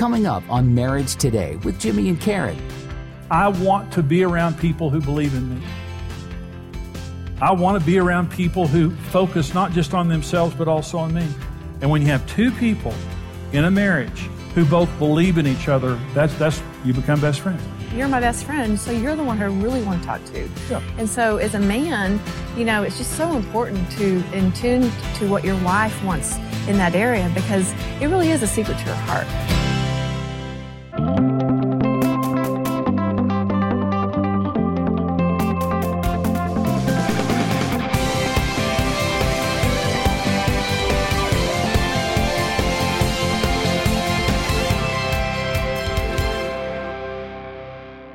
coming up on Marriage Today with Jimmy and Karen. I want to be around people who believe in me. I want to be around people who focus not just on themselves, but also on me. And when you have two people in a marriage who both believe in each other, that's, that's, you become best friends. You're my best friend, so you're the one who I really want to talk to. Yeah. And so, as a man, you know, it's just so important to in tune to what your wife wants in that area because it really is a secret to her heart.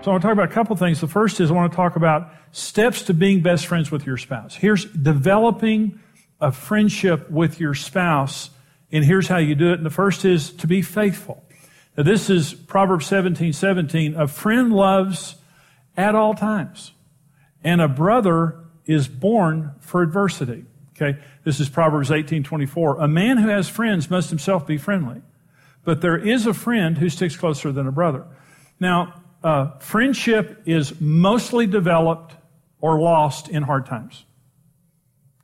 So I want to talk about a couple things. The first is I want to talk about steps to being best friends with your spouse. Here's developing a friendship with your spouse, and here's how you do it. And the first is to be faithful. This is Proverbs 17, 17. A friend loves at all times, and a brother is born for adversity. Okay. This is Proverbs 18, 24. A man who has friends must himself be friendly, but there is a friend who sticks closer than a brother. Now, uh, friendship is mostly developed or lost in hard times.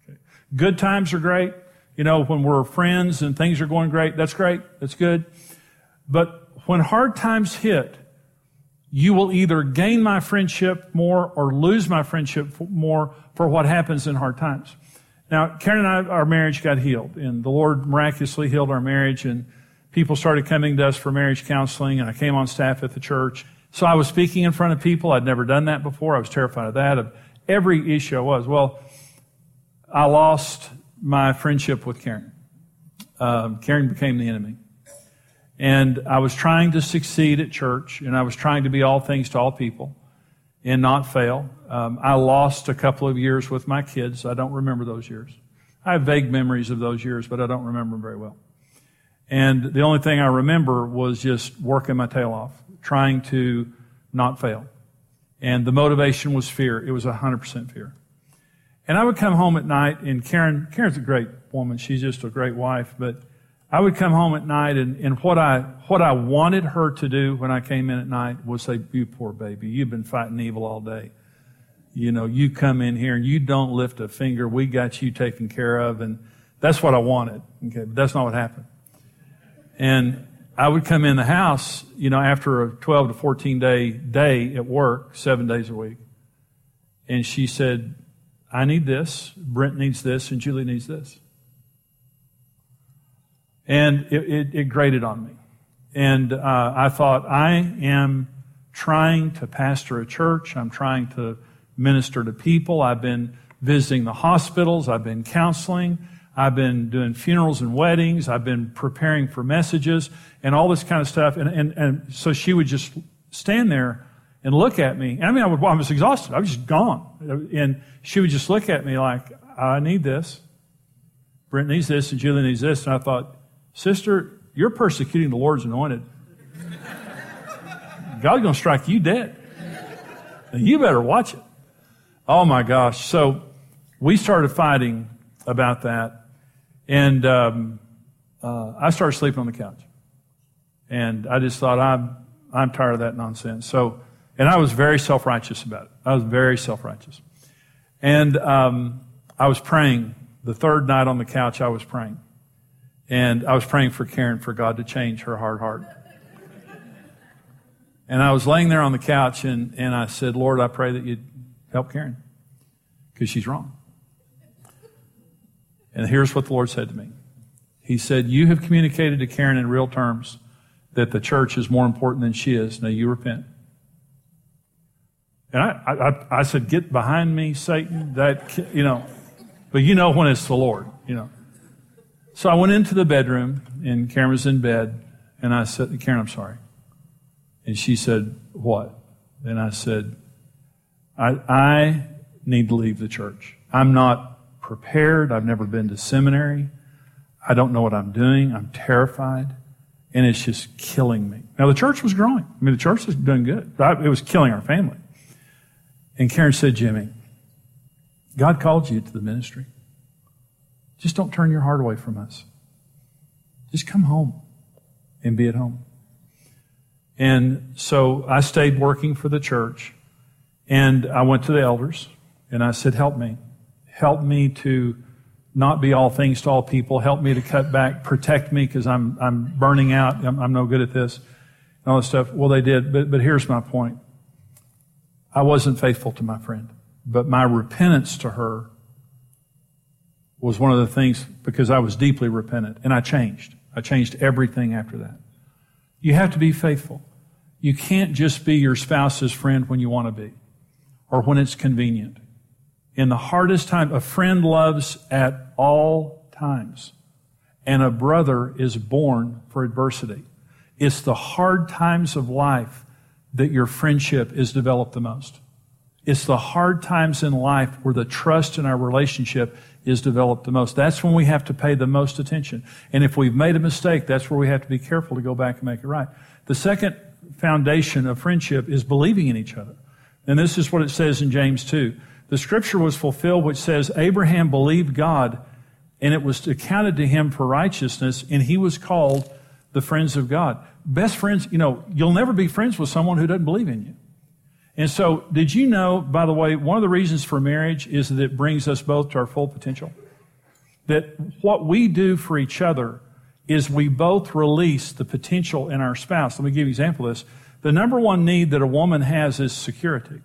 Okay. Good times are great. You know, when we're friends and things are going great, that's great. That's good. But when hard times hit, you will either gain my friendship more or lose my friendship more for what happens in hard times. Now, Karen and I, our marriage got healed, and the Lord miraculously healed our marriage, and people started coming to us for marriage counseling, and I came on staff at the church. So I was speaking in front of people. I'd never done that before. I was terrified of that, of every issue I was. Well, I lost my friendship with Karen. Um, Karen became the enemy. And I was trying to succeed at church, and I was trying to be all things to all people and not fail. Um, I lost a couple of years with my kids. I don't remember those years. I have vague memories of those years, but I don't remember them very well. And the only thing I remember was just working my tail off trying to not fail. And the motivation was fear. It was 100% fear. And I would come home at night, and Karen, Karen's a great woman. She's just a great wife. But I would come home at night, and, and what I what I wanted her to do when I came in at night was say, "You poor baby, you've been fighting evil all day. You know, you come in here and you don't lift a finger. We got you taken care of, and that's what I wanted. Okay, but that's not what happened. And I would come in the house, you know, after a 12 to 14 day day at work, seven days a week. And she said, I need this, Brent needs this, and Julie needs this. And it, it, it grated on me. And uh, I thought, I am trying to pastor a church. I'm trying to minister to people. I've been visiting the hospitals. I've been counseling. I've been doing funerals and weddings. I've been preparing for messages and all this kind of stuff. And, and, and so she would just stand there and look at me. And I mean, I, would, I was exhausted. I was just gone. And she would just look at me like, I need this. Brent needs this and Julie needs this. And I thought, sister, you're persecuting the Lord's anointed. God's going to strike you dead. You better watch it. Oh my gosh. So we started fighting about that. And um, uh, I started sleeping on the couch. And I just thought, I'm, I'm tired of that nonsense. So, and I was very self righteous about it. I was very self righteous. And um, I was praying. The third night on the couch, I was praying. And I was praying for Karen for God to change her hard heart. And I was laying there on the couch and, and I said, Lord, I pray that you'd help Karen because she's wrong. And here's what the Lord said to me. He said, You have communicated to Karen in real terms that the church is more important than she is. Now you repent. And I, I, I said, Get behind me, Satan. That, you know, but you know when it's the Lord, you know. So I went into the bedroom, and Karen was in bed, and I said, Karen, I'm sorry. And she said, What? And I said, I, I need to leave the church. I'm not prepared. I've never been to seminary. I don't know what I'm doing. I'm terrified. And it's just killing me. Now, the church was growing. I mean, the church was doing good. but It was killing our family. And Karen said, Jimmy, God called you to the ministry. Just don't turn your heart away from us. Just come home and be at home. And so I stayed working for the church and I went to the elders and I said, help me. Help me to not be all things to all people. Help me to cut back, protect me because I'm, I'm burning out. I'm, I'm no good at this and all this stuff. Well, they did. But, but here's my point. I wasn't faithful to my friend, but my repentance to her was one of the things because I was deeply repentant and I changed. I changed everything after that. You have to be faithful. You can't just be your spouse's friend when you want to be or when it's convenient. In the hardest time, a friend loves at all times. And a brother is born for adversity. It's the hard times of life that your friendship is developed the most. It's the hard times in life where the trust in our relationship is developed the most. That's when we have to pay the most attention. And if we've made a mistake, that's where we have to be careful to go back and make it right. The second foundation of friendship is believing in each other. And this is what it says in James 2. The scripture was fulfilled which says, Abraham believed God and it was accounted to him for righteousness and he was called the friends of God. Best friends, you know, you'll never be friends with someone who doesn't believe in you. And so, did you know, by the way, one of the reasons for marriage is that it brings us both to our full potential? That what we do for each other is we both release the potential in our spouse. Let me give you an example of this. The number one need that a woman has is security.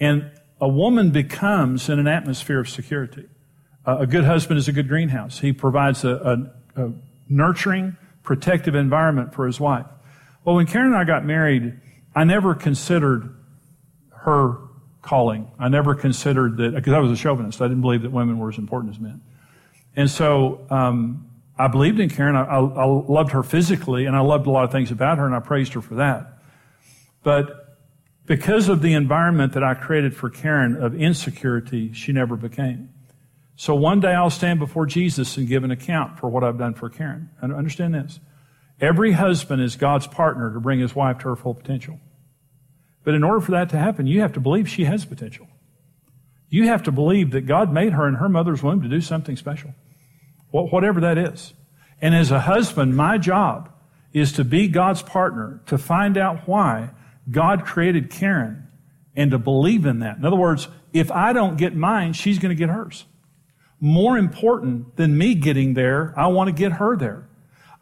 And a woman becomes in an atmosphere of security. A good husband is a good greenhouse. He provides a, a, a nurturing, protective environment for his wife. Well, when Karen and I got married, I never considered her calling. I never considered that, because I was a chauvinist. I didn't believe that women were as important as men. And so um, I believed in Karen. I, I, I loved her physically, and I loved a lot of things about her, and I praised her for that. But because of the environment that I created for Karen of insecurity, she never became. So one day I'll stand before Jesus and give an account for what I've done for Karen. And understand this. Every husband is God's partner to bring his wife to her full potential. But in order for that to happen, you have to believe she has potential. You have to believe that God made her in her mother's womb to do something special, whatever that is. And as a husband, my job is to be God's partner, to find out why God created Karen and to believe in that. In other words, if I don't get mine, she's going to get hers. More important than me getting there, I want to get her there.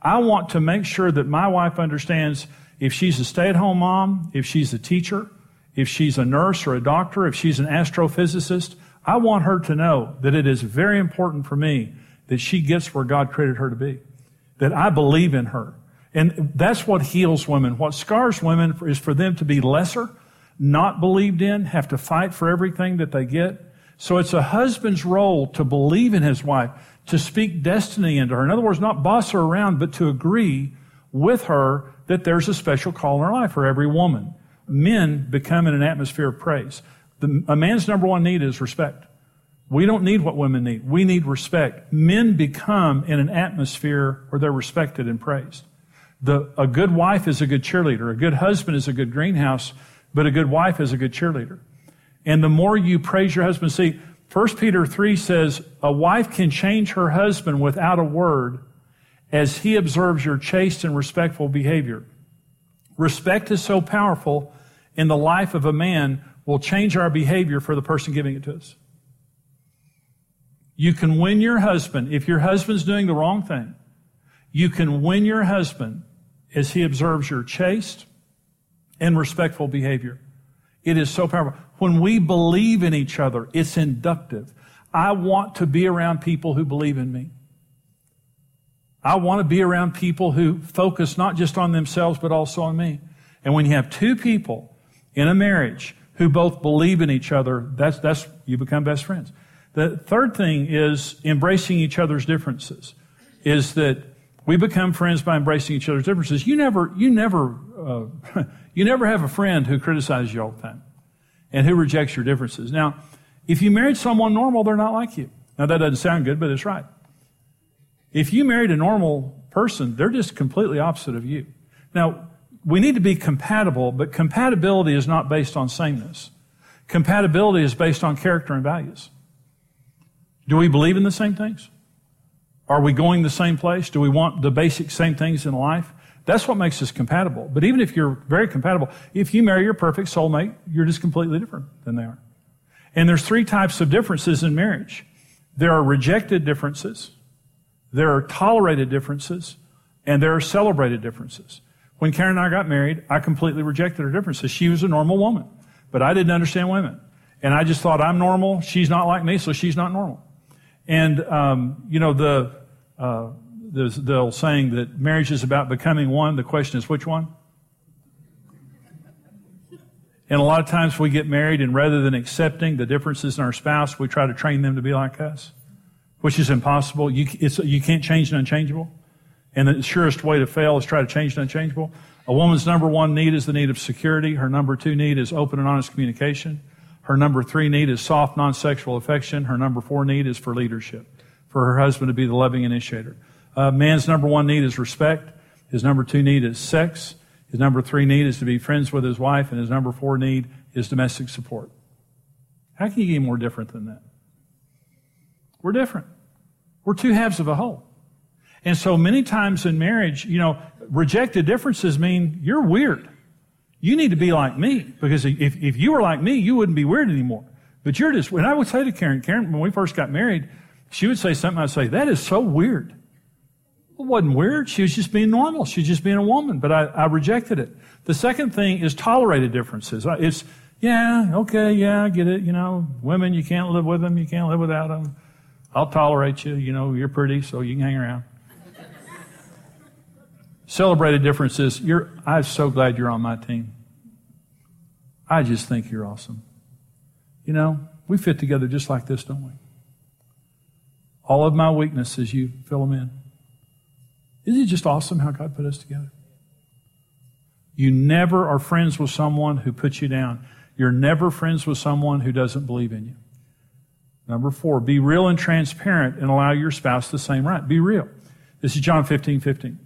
I want to make sure that my wife understands if she's a stay at home mom, if she's a teacher, if she's a nurse or a doctor, if she's an astrophysicist, I want her to know that it is very important for me that she gets where God created her to be, that I believe in her. And that's what heals women. What scars women is for them to be lesser, not believed in, have to fight for everything that they get. So it's a husband's role to believe in his wife, to speak destiny into her. In other words, not boss her around, but to agree with her that there's a special call in her life for every woman. Men become in an atmosphere of praise. The, a man's number one need is respect. We don't need what women need. We need respect. Men become in an atmosphere where they're respected and praised. The, a good wife is a good cheerleader. A good husband is a good greenhouse, but a good wife is a good cheerleader. And the more you praise your husband, see, 1 Peter 3 says, a wife can change her husband without a word as he observes your chaste and respectful behavior. Respect is so powerful in the life of a man will change our behavior for the person giving it to us. You can win your husband if your husband's doing the wrong thing. You can win your husband as he observes your chaste and respectful behavior. It is so powerful. When we believe in each other, it's inductive. I want to be around people who believe in me. I want to be around people who focus not just on themselves, but also on me. And when you have two people in a marriage who both believe in each other, that's, that's, you become best friends. The third thing is embracing each other's differences, is that we become friends by embracing each other's differences. You never, you never, uh, you never have a friend who criticizes you all the time and who rejects your differences. Now, if you married someone normal, they're not like you. Now that doesn't sound good, but it's right. If you married a normal person, they're just completely opposite of you. Now, we need to be compatible, but compatibility is not based on sameness. Compatibility is based on character and values. Do we believe in the same things? Are we going the same place? Do we want the basic same things in life? That's what makes us compatible. But even if you're very compatible, if you marry your perfect soulmate, you're just completely different than they are. And there's three types of differences in marriage. There are rejected differences, there are tolerated differences, and there are celebrated differences. When Karen and I got married, I completely rejected her differences. She was a normal woman, but I didn't understand women. And I just thought I'm normal. She's not like me, so she's not normal. And, um, you know, the, uh, there's the old saying that marriage is about becoming one. The question is which one? And a lot of times we get married, and rather than accepting the differences in our spouse, we try to train them to be like us, which is impossible. You, you can't change the unchangeable. And the surest way to fail is try to change the unchangeable. A woman's number one need is the need of security. Her number two need is open and honest communication. Her number three need is soft, non sexual affection. Her number four need is for leadership, for her husband to be the loving initiator. Uh, man's number one need is respect. His number two need is sex. His number three need is to be friends with his wife. And his number four need is domestic support. How can you get more different than that? We're different. We're two halves of a whole. And so many times in marriage, you know, rejected differences mean you're weird. You need to be like me because if, if you were like me, you wouldn't be weird anymore. But you're just, and I would say to Karen, Karen, when we first got married, she would say something, I'd say, that is so weird. It wasn't weird. She was just being normal. She was just being a woman, but I, I rejected it. The second thing is tolerated differences. It's, yeah, okay, yeah, I get it. You know, women, you can't live with them. You can't live without them. I'll tolerate you. You know, you're pretty, so you can hang around. Celebrated differences. You're, I'm so glad you're on my team. I just think you're awesome. You know, we fit together just like this, don't we? All of my weaknesses, you fill them in. Isn't it just awesome how God put us together? You never are friends with someone who puts you down. You're never friends with someone who doesn't believe in you. Number four, be real and transparent and allow your spouse the same right. Be real. This is John 15, 15.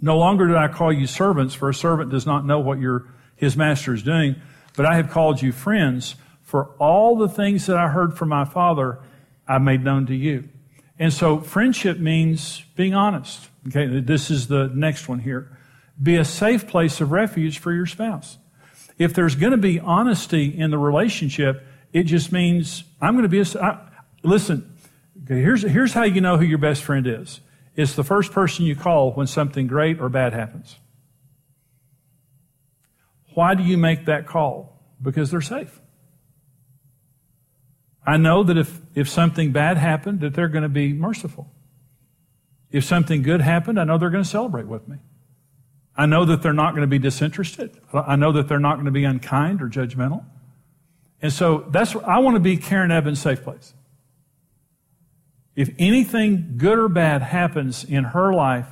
No longer do I call you servants, for a servant does not know what your, his master is doing, but I have called you friends, for all the things that I heard from my Father, I made known to you. And so friendship means being honest. Okay, this is the next one here. Be a safe place of refuge for your spouse. If there's going to be honesty in the relationship, it just means I'm going to be a. I, listen, here's, here's how you know who your best friend is. It's the first person you call when something great or bad happens. Why do you make that call? Because they're safe. I know that if, if something bad happened, that they're going to be merciful. If something good happened, I know they're going to celebrate with me. I know that they're not going to be disinterested. I know that they're not going to be unkind or judgmental. And so that's I want to be Karen Evans' safe place. If anything good or bad happens in her life,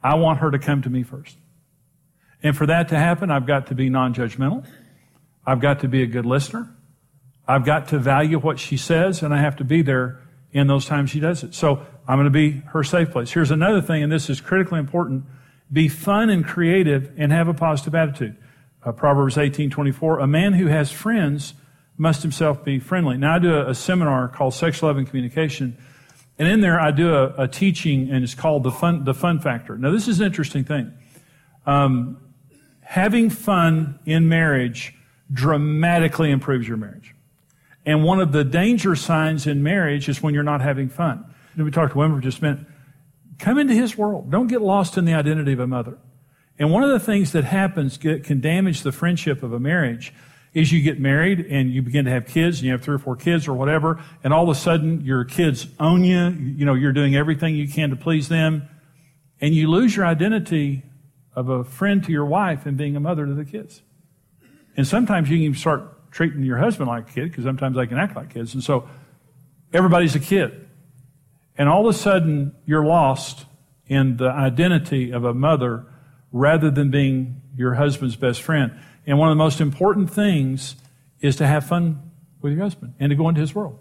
I want her to come to me first. And for that to happen, I've got to be non judgmental. I've got to be a good listener. I've got to value what she says, and I have to be there in those times she does it. So I'm going to be her safe place. Here's another thing, and this is critically important. Be fun and creative and have a positive attitude. Uh, Proverbs 18:24. A man who has friends must himself be friendly. Now I do a, a seminar called Sex, Love, and Communication and in there, I do a, a, teaching, and it's called the fun, the fun factor. Now, this is an interesting thing. Um, having fun in marriage dramatically improves your marriage. And one of the danger signs in marriage is when you're not having fun. And we talked to women for just a minute. Come into his world. Don't get lost in the identity of a mother. And one of the things that happens get, can damage the friendship of a marriage is you get married and you begin to have kids and you have three or four kids or whatever, and all of a sudden your kids own you. You know, you're doing everything you can to please them, and you lose your identity of a friend to your wife and being a mother to the kids. And sometimes you can even start treating your husband like a kid because sometimes they can act like kids. And so everybody's a kid. And all of a sudden you're lost in the identity of a mother rather than being your husband's best friend. And one of the most important things is to have fun with your husband and to go into his world.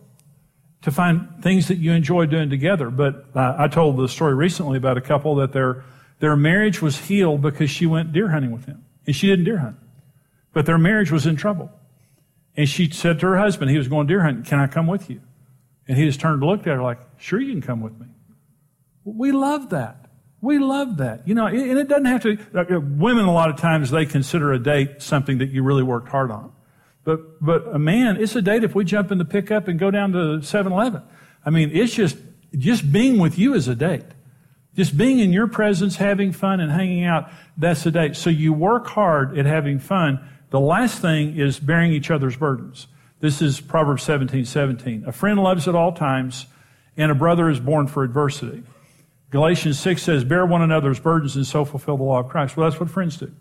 To find things that you enjoy doing together. But uh, I told the story recently about a couple that their, their marriage was healed because she went deer hunting with him. And she didn't deer hunt. But their marriage was in trouble. And she said to her husband, he was going deer hunting, Can I come with you? And he just turned and looked at her like, Sure, you can come with me. We love that. We love that. You know, and it doesn't have to, women a lot of times they consider a date something that you really worked hard on. But, but a man, it's a date if we jump in the pickup and go down to 7-Eleven. I mean, it's just, just being with you is a date. Just being in your presence, having fun and hanging out, that's a date. So you work hard at having fun. The last thing is bearing each other's burdens. This is Proverbs 17, 17. A friend loves at all times, and a brother is born for adversity. Galatians 6 says, bear one another's burdens and so fulfill the law of Christ. Well, that's what friends do.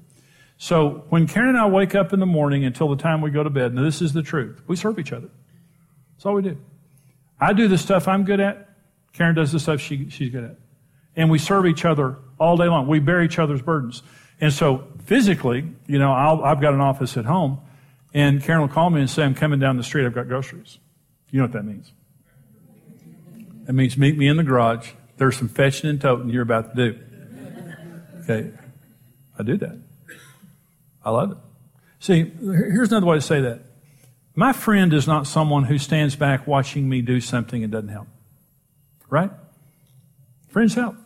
So when Karen and I wake up in the morning until the time we go to bed, now this is the truth, we serve each other. That's all we do. I do the stuff I'm good at. Karen does the stuff she, she's good at. And we serve each other all day long. We bear each other's burdens. And so physically, you know, i have got an office at home, and Karen will call me and say, I'm coming down the street, I've got groceries. You know what that means? It means meet me in the garage. There's some fetching and toting you're about to do. Okay. I do that. I love it. See, here's another way to say that. My friend is not someone who stands back watching me do something and doesn't help. Right? Friends help.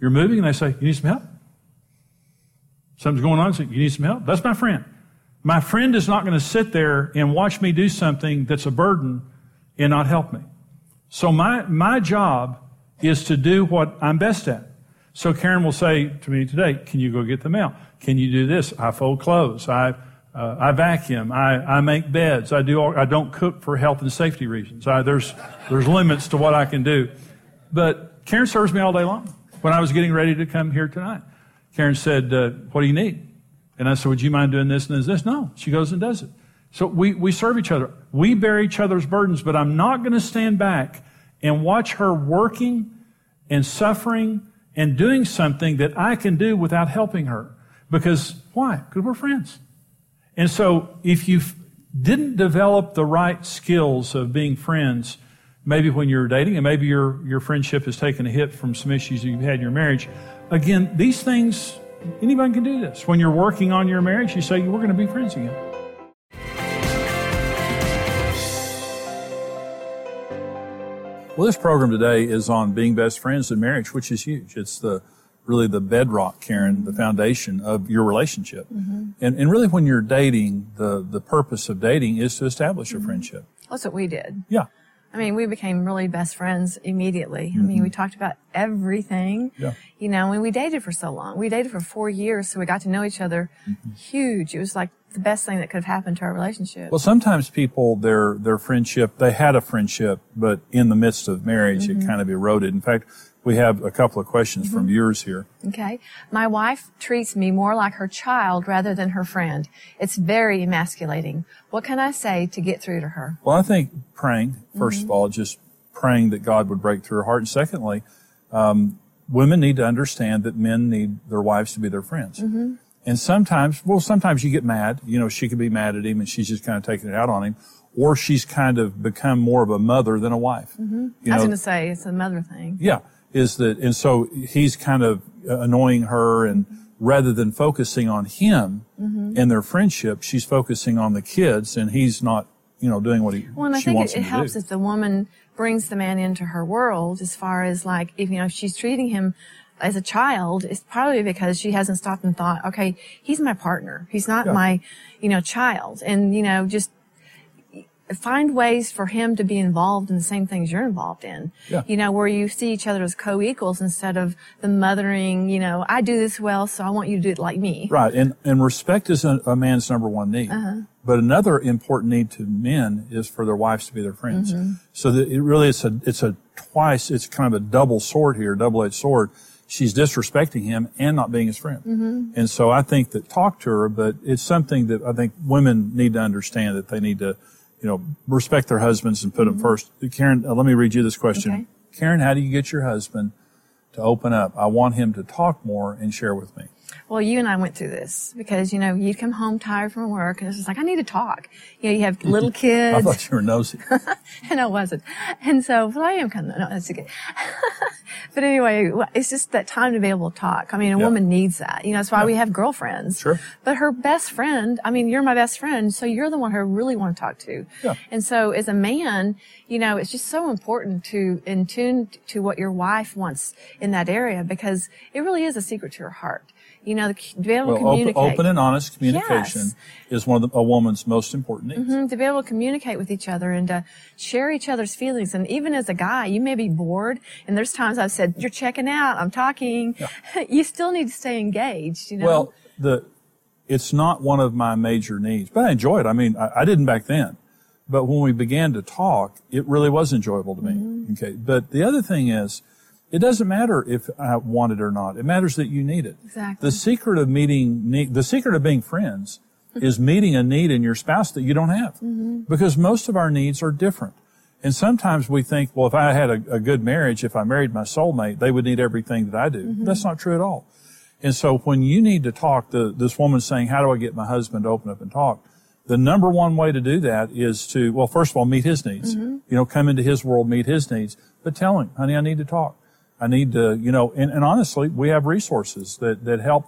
You're moving and they say, You need some help? Something's going on, so you need some help? That's my friend. My friend is not going to sit there and watch me do something that's a burden and not help me. So my, my job is to do what I'm best at. So Karen will say to me today, Can you go get the mail? Can you do this? I fold clothes. I uh, I vacuum. I, I make beds. I do. All, I don't cook for health and safety reasons. I, there's there's limits to what I can do. But Karen serves me all day long. When I was getting ready to come here tonight, Karen said, uh, "What do you need?" And I said, "Would you mind doing this and this?" No. She goes and does it. So we we serve each other. We bear each other's burdens. But I'm not going to stand back and watch her working and suffering and doing something that I can do without helping her. Because why? Because we're friends. And so if you didn't develop the right skills of being friends, maybe when you're dating and maybe your, your friendship has taken a hit from some issues that you've had in your marriage, again, these things, anybody can do this. When you're working on your marriage, you say, we're going to be friends again. Well, this program today is on being best friends in marriage, which is huge. It's the really the bedrock, Karen, the foundation of your relationship. Mm-hmm. And, and really when you're dating, the, the purpose of dating is to establish mm-hmm. a friendship. That's what we did. Yeah. I mean, we became really best friends immediately. Mm-hmm. I mean, we mm-hmm. talked about everything. Yeah. You know, when we dated for so long. We dated for four years, so we got to know each other mm-hmm. huge. It was like the best thing that could have happened to our relationship. Well, sometimes people, their, their friendship, they had a friendship, but in the midst of marriage, mm-hmm. it kind of eroded. In fact, we have a couple of questions mm-hmm. from viewers here. Okay. My wife treats me more like her child rather than her friend. It's very emasculating. What can I say to get through to her? Well, I think praying, 1st mm-hmm. of all, just praying that God would break through her heart. And secondly, um, women need to understand that men need their wives to be their friends. Mm-hmm. And sometimes, well, sometimes you get mad. You know, she could be mad at him and she's just kind of taking it out on him or she's kind of become more of a mother than a wife. Mm-hmm. I was going to say it's a mother thing. Yeah is that, and so he's kind of annoying her and rather than focusing on him mm-hmm. and their friendship, she's focusing on the kids and he's not, you know, doing what he, well, and I think it, it helps if the woman brings the man into her world as far as like, if, you know, if she's treating him as a child, it's probably because she hasn't stopped and thought, okay, he's my partner. He's not yeah. my, you know, child. And, you know, just find ways for him to be involved in the same things you're involved in. Yeah. You know, where you see each other as co-equals instead of the mothering, you know, I do this well, so I want you to do it like me. Right. And, and respect is a, a man's number one need. Uh-huh. But another important need to men is for their wives to be their friends. Mm-hmm. So that it really, it's a, it's a twice, it's kind of a double sword here, double-edged sword. She's disrespecting him and not being his friend. Mm-hmm. And so I think that talk to her, but it's something that I think women need to understand that they need to, you know, respect their husbands and put mm-hmm. them first. Karen, uh, let me read you this question. Okay. Karen, how do you get your husband to open up? I want him to talk more and share with me. Well, you and I went through this because, you know, you'd come home tired from work and it's just like, I need to talk. You know, you have little kids. I thought you were nosy. and I wasn't. And so, well, I am kind of, no, that's okay. but anyway, it's just that time to be able to talk. I mean, a Yeah. woman needs that. You know, that's why Yeah. we have girlfriends. Sure. But her best friend, I mean, you're my best friend, so you're the one who I really want to talk to. Yeah. And so as a man, you know, it's just so important to in tune to what your wife wants in that area because it really is a secret to her heart. You know, to be able to Well, open, communicate. open and honest communication Yes. is one of the, a woman's most important needs. Mhm, to be able to communicate with each other and to share each other's feelings. And even as a guy, you may be bored. And there's times I've said, you're checking out. I'm talking. you still need to stay engaged, you know? Well, the it's not one of my major needs, but I enjoy it. I mean, I, I didn't back then, but when we began to talk, it really was enjoyable to me. Mm-hmm. Okay, but the other thing is, it doesn't matter if I want it or not. It matters that you need it. Exactly. The secret of meeting, ne- the secret of being friends, is meeting a need in your spouse that you don't have, Mm-hmm. because most of our needs are different. And sometimes we think, well, if I had a, a good marriage, if I married my soulmate, they would need everything that I do. Mm-hmm. That's not true at all. And so when you need to talk, the, this woman's saying, how do I get my husband to open up and talk? The number one way to do that is to, well, first of all, meet his needs. Mm-hmm. You know, come into his world, meet his needs, but tell him, honey, I need to talk. I need to, you know, and, and honestly, we have resources that, that help.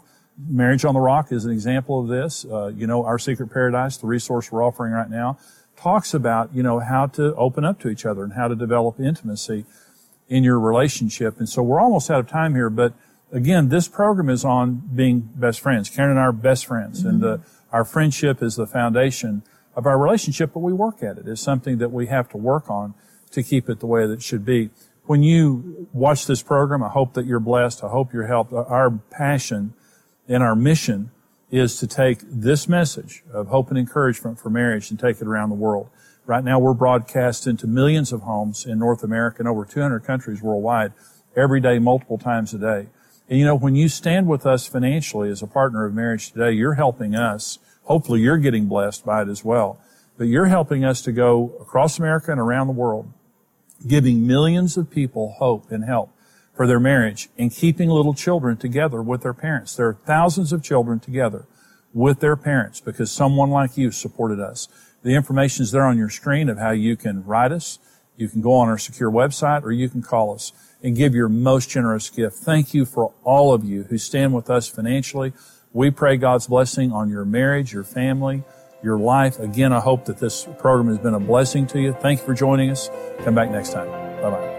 Marriage on the Rock is an example of this. Uh, you know, Our Secret Paradise, the resource we're offering right now, talks about, you know, how to open up to each other and how to develop intimacy in your relationship. And so we're almost out of time here, but again, this program is on being best friends. Karen and I are best friends, and the, our friendship is the foundation of our relationship, but we work at it. It's something that we have to work on to keep it the way that it should be. When you watch this program, I hope that you're blessed. I hope you're helped. Our passion and our mission is to take this message of hope and encouragement for marriage and take it around the world. Right now, we're broadcast into millions of homes in North America and over 200 countries worldwide every day, multiple times a day. And you know, when you stand with us financially as a partner of marriage today, you're helping us. Hopefully you're getting blessed by it as well. But you're helping us to go across America and around the world, giving millions of people hope and help for their marriage and keeping little children together with their parents. There are thousands of children together with their parents because someone like you supported us. The information is there on your screen of how you can write us. You can go on our secure website or you can call us and give your most generous gift. Thank you for all of you who stand with us financially. We pray God's blessing on your marriage, your family, your life. Again, I hope that this program has been a blessing to you. Thank you for joining us. Come back next time. Bye bye.